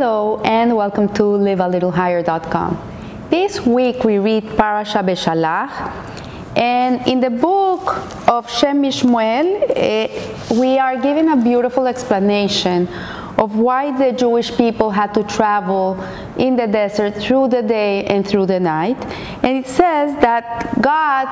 Hello and welcome to livealittlehigher.com. This week we read Parasha Beshalach, and in the book of Shem Mishmuel, uh, we are given a beautiful explanation of why the Jewish people had to travel in the desert through the day and through the night. And it says that God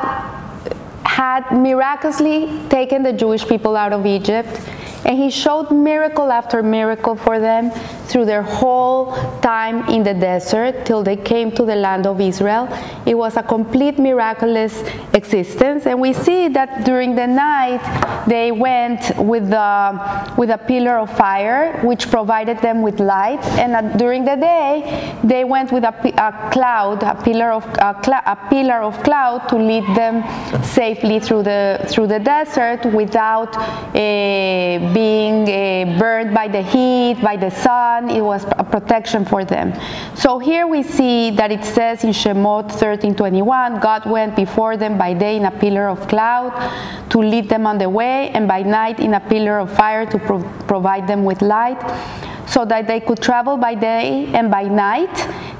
had miraculously taken the Jewish people out of Egypt and he showed miracle after miracle for them through their whole time in the desert till they came to the land of Israel. It was a complete miraculous existence. And we see that during the night they went with, the, with a pillar of fire which provided them with light. And during the day they went with a, a cloud, a pillar, of, a, cl- a pillar of cloud to lead them safely through the, through the desert without uh, being uh, burned by the heat, by the sun. It was a protection for them. So here we see that it says in Shemot 13:21, God went before them by day in a pillar of cloud to lead them on the way, and by night in a pillar of fire to pro- provide them with light so that they could travel by day and by night.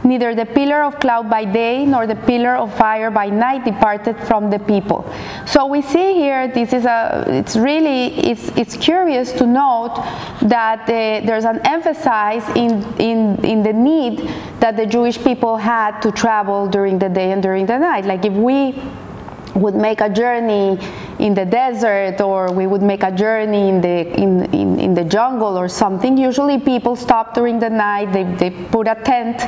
Neither the pillar of cloud by day nor the pillar of fire by night departed from the people. So we see here, this is a, it's really, it's, it's curious to note that uh, there's an emphasis in, in, in the need that the Jewish people had to travel during the day and during the night. Like if we would make a journey in the desert or we would make a journey in the in, in, in, the jungle or something. Usually people stop during the night they, they put a tent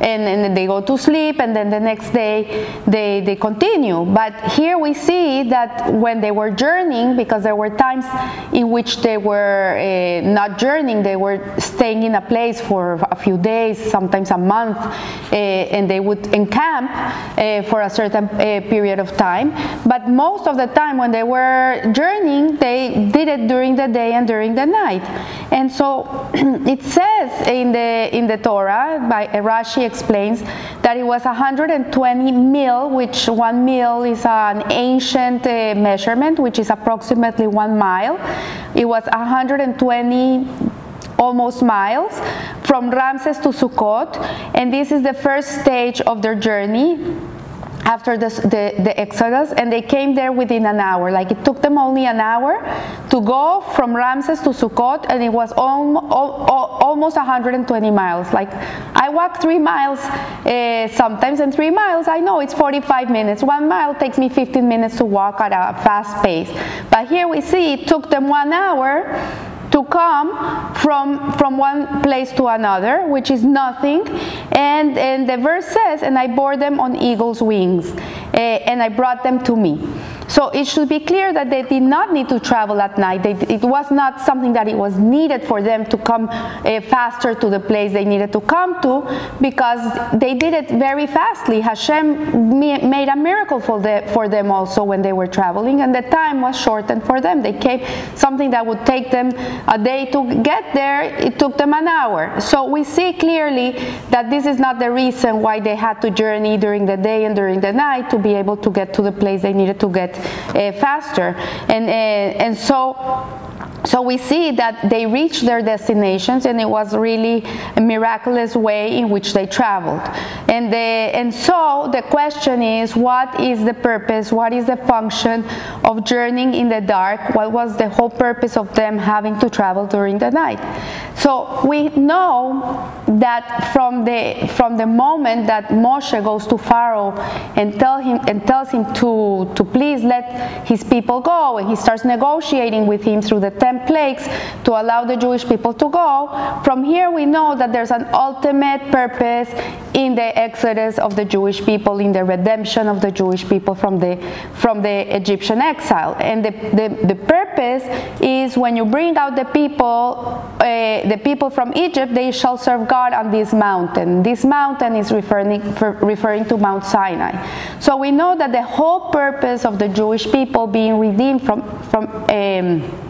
and, and they go to sleep and then the next day they, they continue. But here we see that when they were journeying because there were times in which they were uh, not journeying they were staying in a place for a few days sometimes a month uh, and they would encamp uh, for a certain period of time but most of the time when they were journeying, they did it during the day and during the night. And so it says in the in the Torah, by Rashi explains that it was 120 mil, which one mil is an ancient uh, measurement, which is approximately one mile. It was 120 almost miles from Ramses to Sukkot, and this is the first stage of their journey after the, the, the, Exodus, and they came there within an hour. Like it took them only an hour to go from Ramses to Sukkot, and it was al- al- almost 120 miles. Like I walk three miles uh, sometimes, and three miles I know it's 45 minutes. One mile takes me 15 minutes to walk at a fast pace. But here we see it took them one hour to come from from one place to another, which is nothing. And, and the verse says, and I bore them on eagle's wings, uh, and I brought them to me. So it should be clear that they did not need to travel at night. They, it was not something that it was needed for them to come uh, faster to the place they needed to come to because they did it very fastly. Hashem made a miracle for, the, for them also when they were traveling, and the time was shortened for them. They came something that would take them a day to get there, it took them an hour. So we see clearly that this is not the reason why they had to journey during the day and during the night to be able to get to the place they needed to get faster. And, uh, and so so we see that they reached their destinations and it was really a miraculous way in which they traveled. And, and so the question is what is the purpose? What is the function of journeying in the dark? What was the whole purpose of them having to travel during the night? So we know that from the from the moment that Moshe goes to Pharaoh and tell him and tells him to to please let his people go and he starts negotiating with him through the temple plagues to allow the Jewish people to go. From here, we know that there's an ultimate purpose in the exodus of the Jewish people, in the redemption of the Jewish people from the from the Egyptian exile. And the, the, the purpose is when you bring out the people, uh, the people from Egypt, they shall serve God on this mountain. This mountain is referring referring to Mount Sinai. So we know that the whole purpose of the Jewish people being redeemed from from um,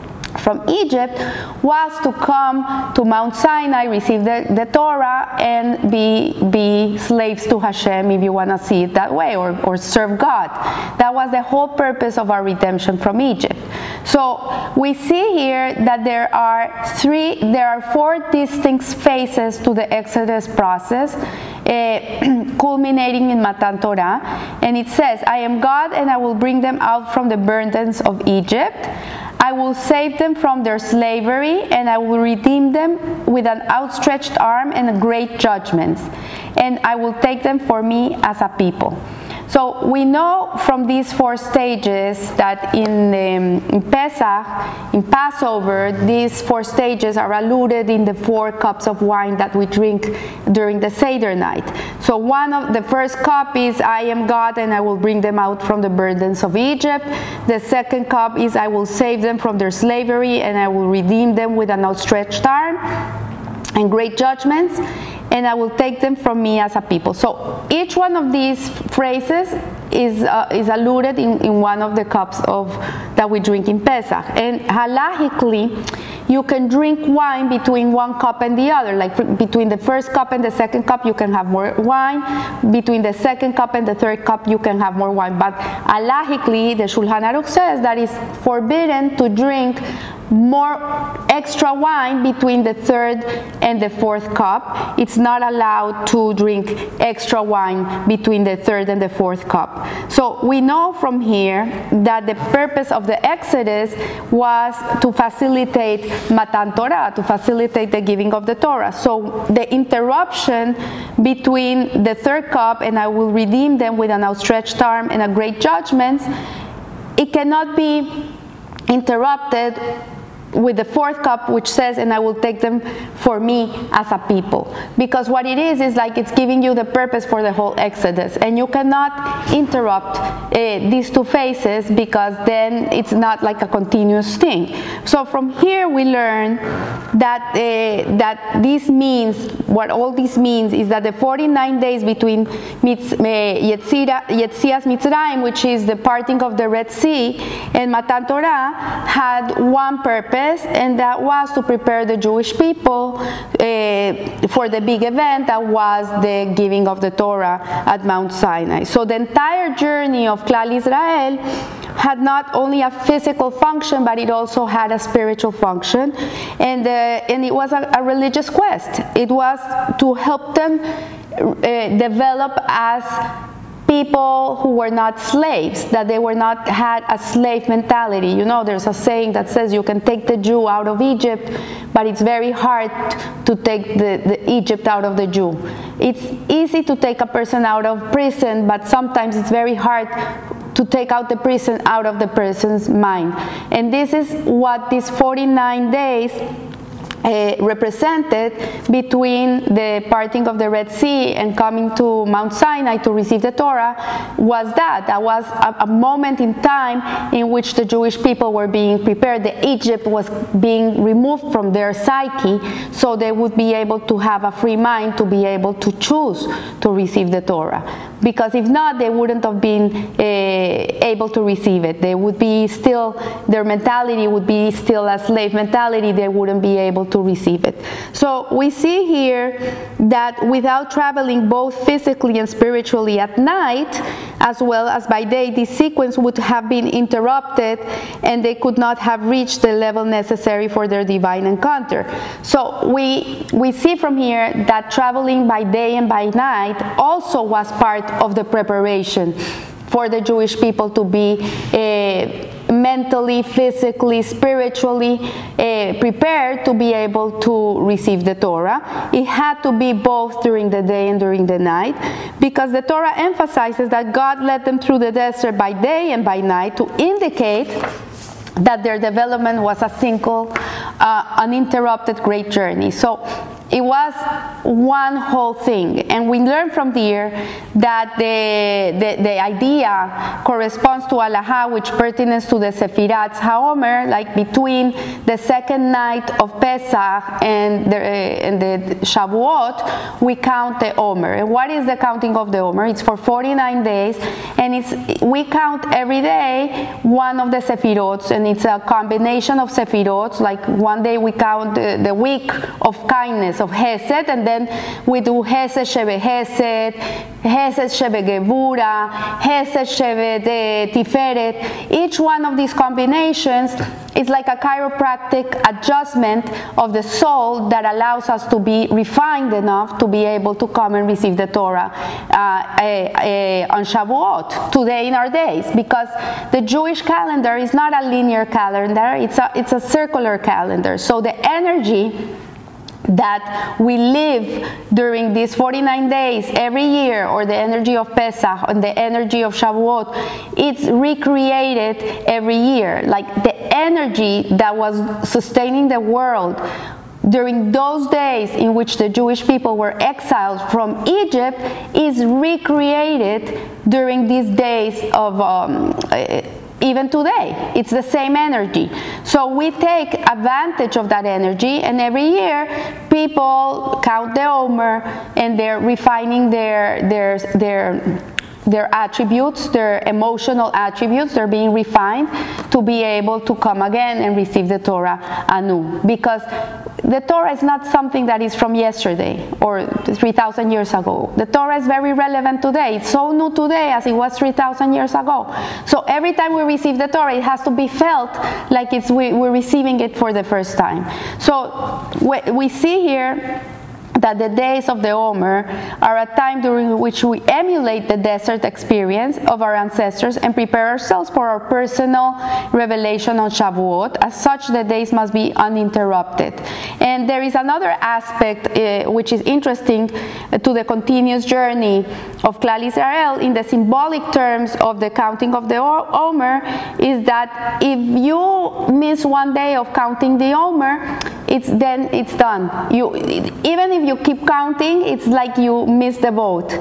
from Egypt was to come to Mount Sinai, receive the, the Torah, and be, be slaves to Hashem, if you want to see it that way, or, or serve God. That was the whole purpose of our redemption from Egypt. So we see here that there are three, there are four distinct phases to the Exodus process, uh, culminating in Matan Torah. And it says, I am God and I will bring them out from the burdens of Egypt. I will save them from their slavery and I will redeem them with an outstretched arm and great judgments. And I will take them for me as a people. So we know from these four stages that in, um, in Pesach, in Passover, these four stages are alluded in the four cups of wine that we drink during the Seder night. So one of the first cup is I am God and I will bring them out from the burdens of Egypt. The second cup is I will save them from their slavery and I will redeem them with an outstretched arm and great judgments and I will take them from me as a people. So each one of these phrases is, uh, is alluded in, in one of the cups of that we drink in Pesach. And halachically, you can drink wine between one cup and the other. Like between the first cup and the second cup, you can have more wine. Between the second cup and the third cup, you can have more wine. But halachically, the Shulchan Aruch says that it's forbidden to drink more extra wine between the third and the fourth cup. It's not allowed to drink extra wine between the third and the fourth cup. So we know from here that the purpose of the Exodus was to facilitate Matan Torah, to facilitate the giving of the Torah. So the interruption between the third cup and I will redeem them with an outstretched arm and a great judgment, it cannot be interrupted with the fourth cup which says and i will take them for me as a people. Because what it is is like it's giving you the purpose for the whole exodus. And you cannot interrupt uh, these two phases because then it's not like a continuous thing. So from here we learn that uh, that this means what all this means is that the 49 days between Mitz, uh, Yetzias Mitzrayim which is the parting of the Red Sea and Matan Torah had one purpose and that was to prepare the Jewish people uh, for the big event that was the giving of the Torah at Mount Sinai. So the entire journey of Klal Israel had not only a physical function, but it also had a spiritual function, and uh, and it was a, a, religious quest. It was to help them uh, develop as people who were not slaves, that they were not had a slave mentality. You know, there's a saying that says you can take the Jew out of Egypt, but it's very hard to take the, the Egypt out of the Jew. It's easy to take a person out of prison, but sometimes it's very hard to take out the prison out of the person's mind. And this is what these 49 days uh, represented between the parting of the Red Sea and coming to Mount Sinai to receive the Torah was that. That was a, a, moment in time in which the Jewish people were being prepared. The Egypt was being removed from their psyche so they would be able to have a free mind to be able to choose to receive the Torah. Because if not, they wouldn't have been uh, able to receive it. They would be still, their mentality would be still a slave mentality. They wouldn't be able to receive it. So we see here that without traveling both physically and spiritually at night, as well as by day, this sequence would have been interrupted and they could not have reached the level necessary for their divine encounter. So we, we see from here that traveling by day and by night also was part of the preparation for the Jewish people to be uh, mentally, physically, spiritually uh, prepared to be able to receive the Torah. It had to be both during the day and during the night because the Torah emphasizes that God led them through the desert by day and by night to indicate that their development was a single, uh, uninterrupted great journey. So it was one whole thing. And we learn from there that the, the, the idea corresponds to Alaha, which pertains to the Sefirat HaOmer, like between the second night of Pesach and the, uh, and the Shavuot, we count the Omer. And what is the counting of the Omer? It's for 49 days, and it's we count every day one of the Sefirot, and it's a combination of Sefirot. Like one day we count the, the week of kindness, of Hesed, and then we do Hesed Shebe Hesed, Hesed Shebe Gevura, Hesed Shebe Tiferet. Each one of these combinations is like a chiropractic adjustment of the soul that allows us to be refined enough to be able to come and receive the Torah uh, uh, uh, on Shavuot, today in our days, because the Jewish calendar is not a linear calendar, it's a, it's a circular calendar. So the energy that we live during these 49 days every year, or the energy of Pesach and the energy of Shavuot, it's recreated every year. Like the energy that was sustaining the world during those days in which the Jewish people were exiled from Egypt is recreated during these days of. Um, even today. It's the same energy. So we take advantage of that energy, and every year people count the Omer and they're refining their their their their attributes, their emotional attributes, they're being refined to be able to come again and receive the Torah anew. Because the Torah is not something that is from yesterday or 3,000 years ago. The Torah is very relevant today. It's so new today as it was 3,000 years ago. So every time we receive the Torah, it has to be felt like it's we, are receiving it for the first time. So we see here that the days of the Omer are a time during which we emulate the desert experience of our ancestors and prepare ourselves for our personal revelation on Shavuot. As such, the days must be uninterrupted. And there is another aspect uh, which is interesting to the continuous journey of Klal Israel in the symbolic terms of the counting of the Omer is that if you miss one day of counting the Omer, it's then it's done. You even if you keep counting, it's like you miss the boat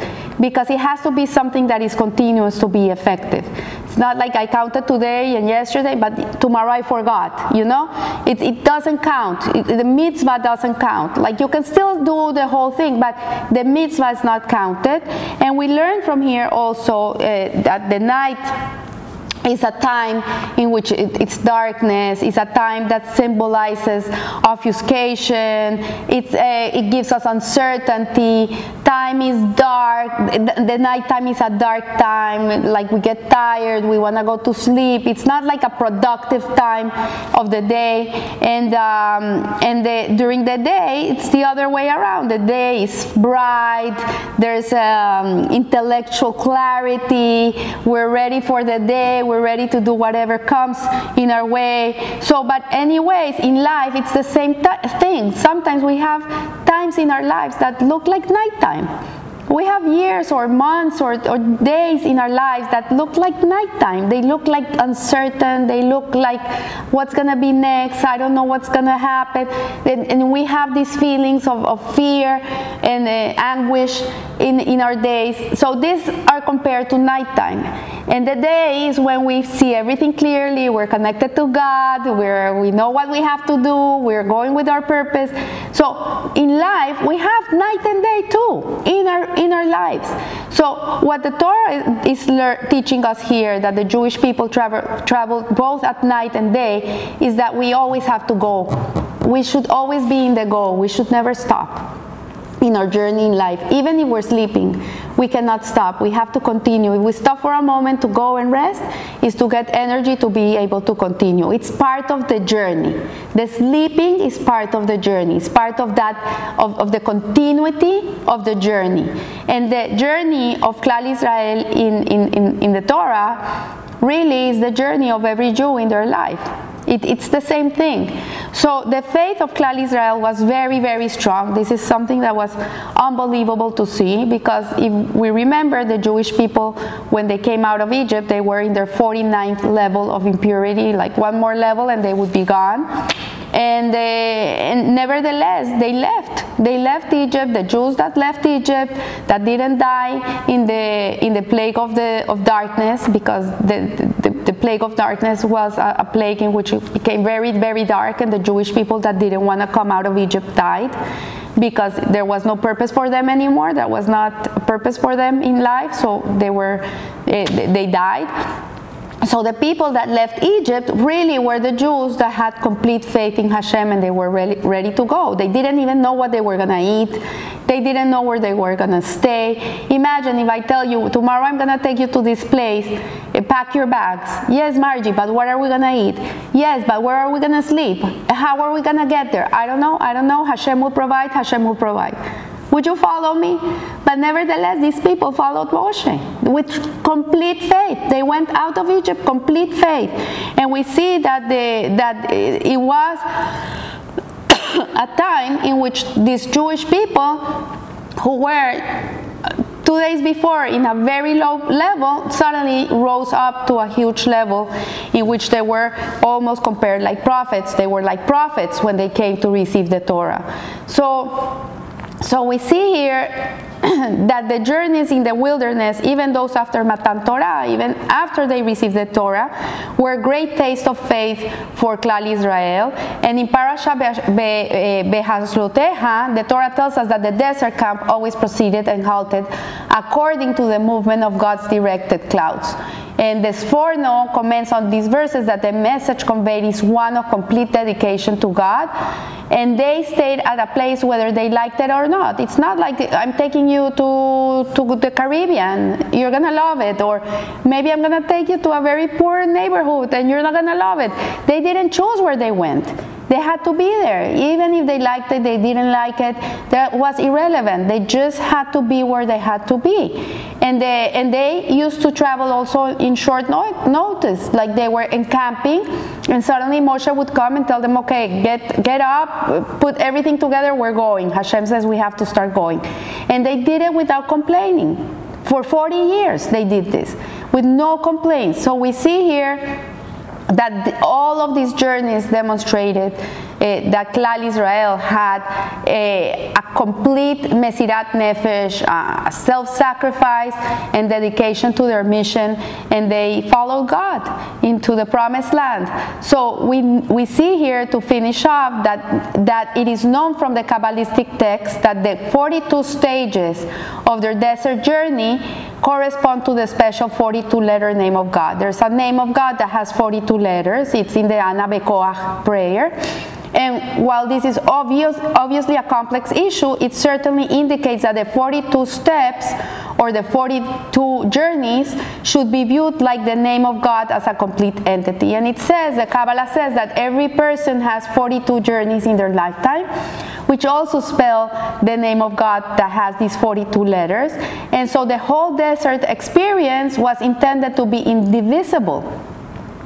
because it has to be something that is continuous to be effective. It's not like I counted today and yesterday, but tomorrow I forgot. You know, it, it doesn't count. It, the mitzvah doesn't count. Like you can still do the whole thing, but the mitzvah is not counted. And we learn from here also uh, that the night it's a time in which it, it's darkness. It's a time that symbolizes obfuscation. It's a, it gives us uncertainty. Time is dark. The, the night time is a dark time. Like we get tired. We want to go to sleep. It's not like a productive time of the day. And um, and the, during the day, it's the other way around. The day is bright. There's um, intellectual clarity. We're ready for the day. We're we're ready to do whatever comes in our way. So, but anyways, in life, it's the same thing. Sometimes we have times in our lives that look like nighttime we have years or months or, or, days in our lives that look like nighttime. They look like uncertain. They look like what's going to be next. I don't know what's going to happen. And, and, we have these feelings of, of fear and uh, anguish in, in our days. So these are compared to nighttime. And the day is when we see everything clearly. We're connected to God. We're, we know what we have to do. We're going with our purpose. So in life, we have night and day too in our in our lives. So what the Torah is teaching us here, that the Jewish people travel, travel both at night and day, is that we always have to go. We should always be in the go. We should never stop in our journey in life. Even if we're sleeping, we cannot stop. We have to continue. If we stop for a moment to go and rest, is to get energy to be able to continue. It's part of the journey. The sleeping is part of the journey. It's part of that of, of the continuity of the journey. And the journey of Klal Israel in, in, in, in the Torah really is the journey of every Jew in their life. It, it's the same thing. So the faith of Klal Israel was very, very strong. This is something that was unbelievable to see because if we remember the Jewish people, when they came out of Egypt, they were in their 49th level of impurity, like one more level and they would be gone. And, they, and nevertheless, they left. They left Egypt. The Jews that left Egypt, that didn't die in the in the plague of the of darkness, because the, the, plague of darkness was a, a plague in which it became very very dark, and the Jewish people that didn't want to come out of Egypt died because there was no purpose for them anymore. That was not a purpose for them in life, so they were eh, they, they died so the people that left Egypt really were the Jews that had complete faith in Hashem and they were ready, ready to go. They didn't even know what they were going to eat. They didn't know where they were going to stay. Imagine if I tell you, tomorrow I'm going to take you to this place, pack your bags. Yes, Margie, but what are we going to eat? Yes, but where are we going to sleep? How are we going to get there? I don't know. I don't know. Hashem will provide. Hashem will provide. Would you follow me? But nevertheless, these people followed Moshe with complete faith. They went out of Egypt, complete faith. And we see that, that it was a time in which these Jewish people who were two days before in a very low level suddenly rose up to a huge level in which they were almost compared like prophets. They were like prophets when they came to receive the Torah. So so we see here that the journeys in the wilderness, even those after Matan Torah, even after they received the Torah, were great taste of faith for Klal Israel. And in Parasha eh, Beha'alotecha, the Torah tells us that the desert camp always proceeded and halted according to the movement of God's directed clouds. And the Sforno comments on these verses that the message conveyed is one of complete dedication to God. And they stayed at a place whether they liked it or not. It's not like I'm taking you to, to the Caribbean, you're gonna love it. Or maybe I'm gonna take you to a very poor neighborhood and you're not gonna love it. They didn't choose where they went. They had to be there. Even if they liked it, they didn't like it, that was irrelevant. They just had to be where they had to be. And they, and they used to travel also in short no- notice, like they were encamping, and suddenly Moshe would come and tell them, okay, get, get up, put everything together, we're going. Hashem says we have to start going. And they did it without complaining. For 40 years they did this with no complaints. So we see here that all of these journeys demonstrated that Klal Israel had a, a complete Mesirat Nefesh, uh, self-sacrifice and dedication to their mission, and they followed God into the promised land. So we, we see here to finish off that, that it is known from the Kabbalistic text that the 42 stages of their desert journey correspond to the special 42 letter name of God. There's a name of God that has 42 letters. It's in the Ana Bekoach prayer. And while this is obvious, obviously a complex issue, it certainly indicates that the 42 steps or the 42 journeys should be viewed like the name of God as a complete entity. And it says, the Kabbalah says that every person has 42 journeys in their lifetime, which also spell the name of God that has these 42 letters. And so the whole desert experience was intended to be indivisible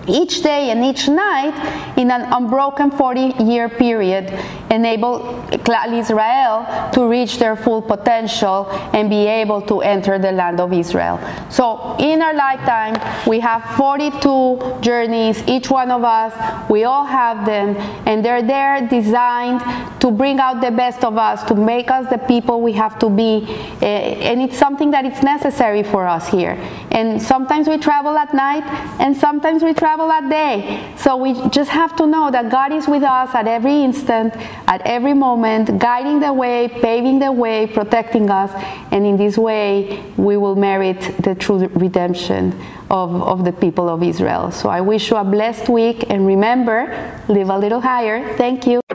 each day and each night in an unbroken 40 year period enable Klal Israel to reach their full potential and be able to enter the land of Israel. So in our lifetime, we have 42 journeys, each one of us, we all have them, and they're there designed to bring out the best of us, to make us the people we have to be. Eh, and it's something that it's necessary for us here. And sometimes we travel at night, and sometimes we travel travel that day. So we just have to know that God is with us at every instant, at every moment, guiding the way, paving the way, protecting us. And in this way, we will merit the true redemption of, of the people of Israel. So I wish you a blessed week and remember, live a little higher. Thank you.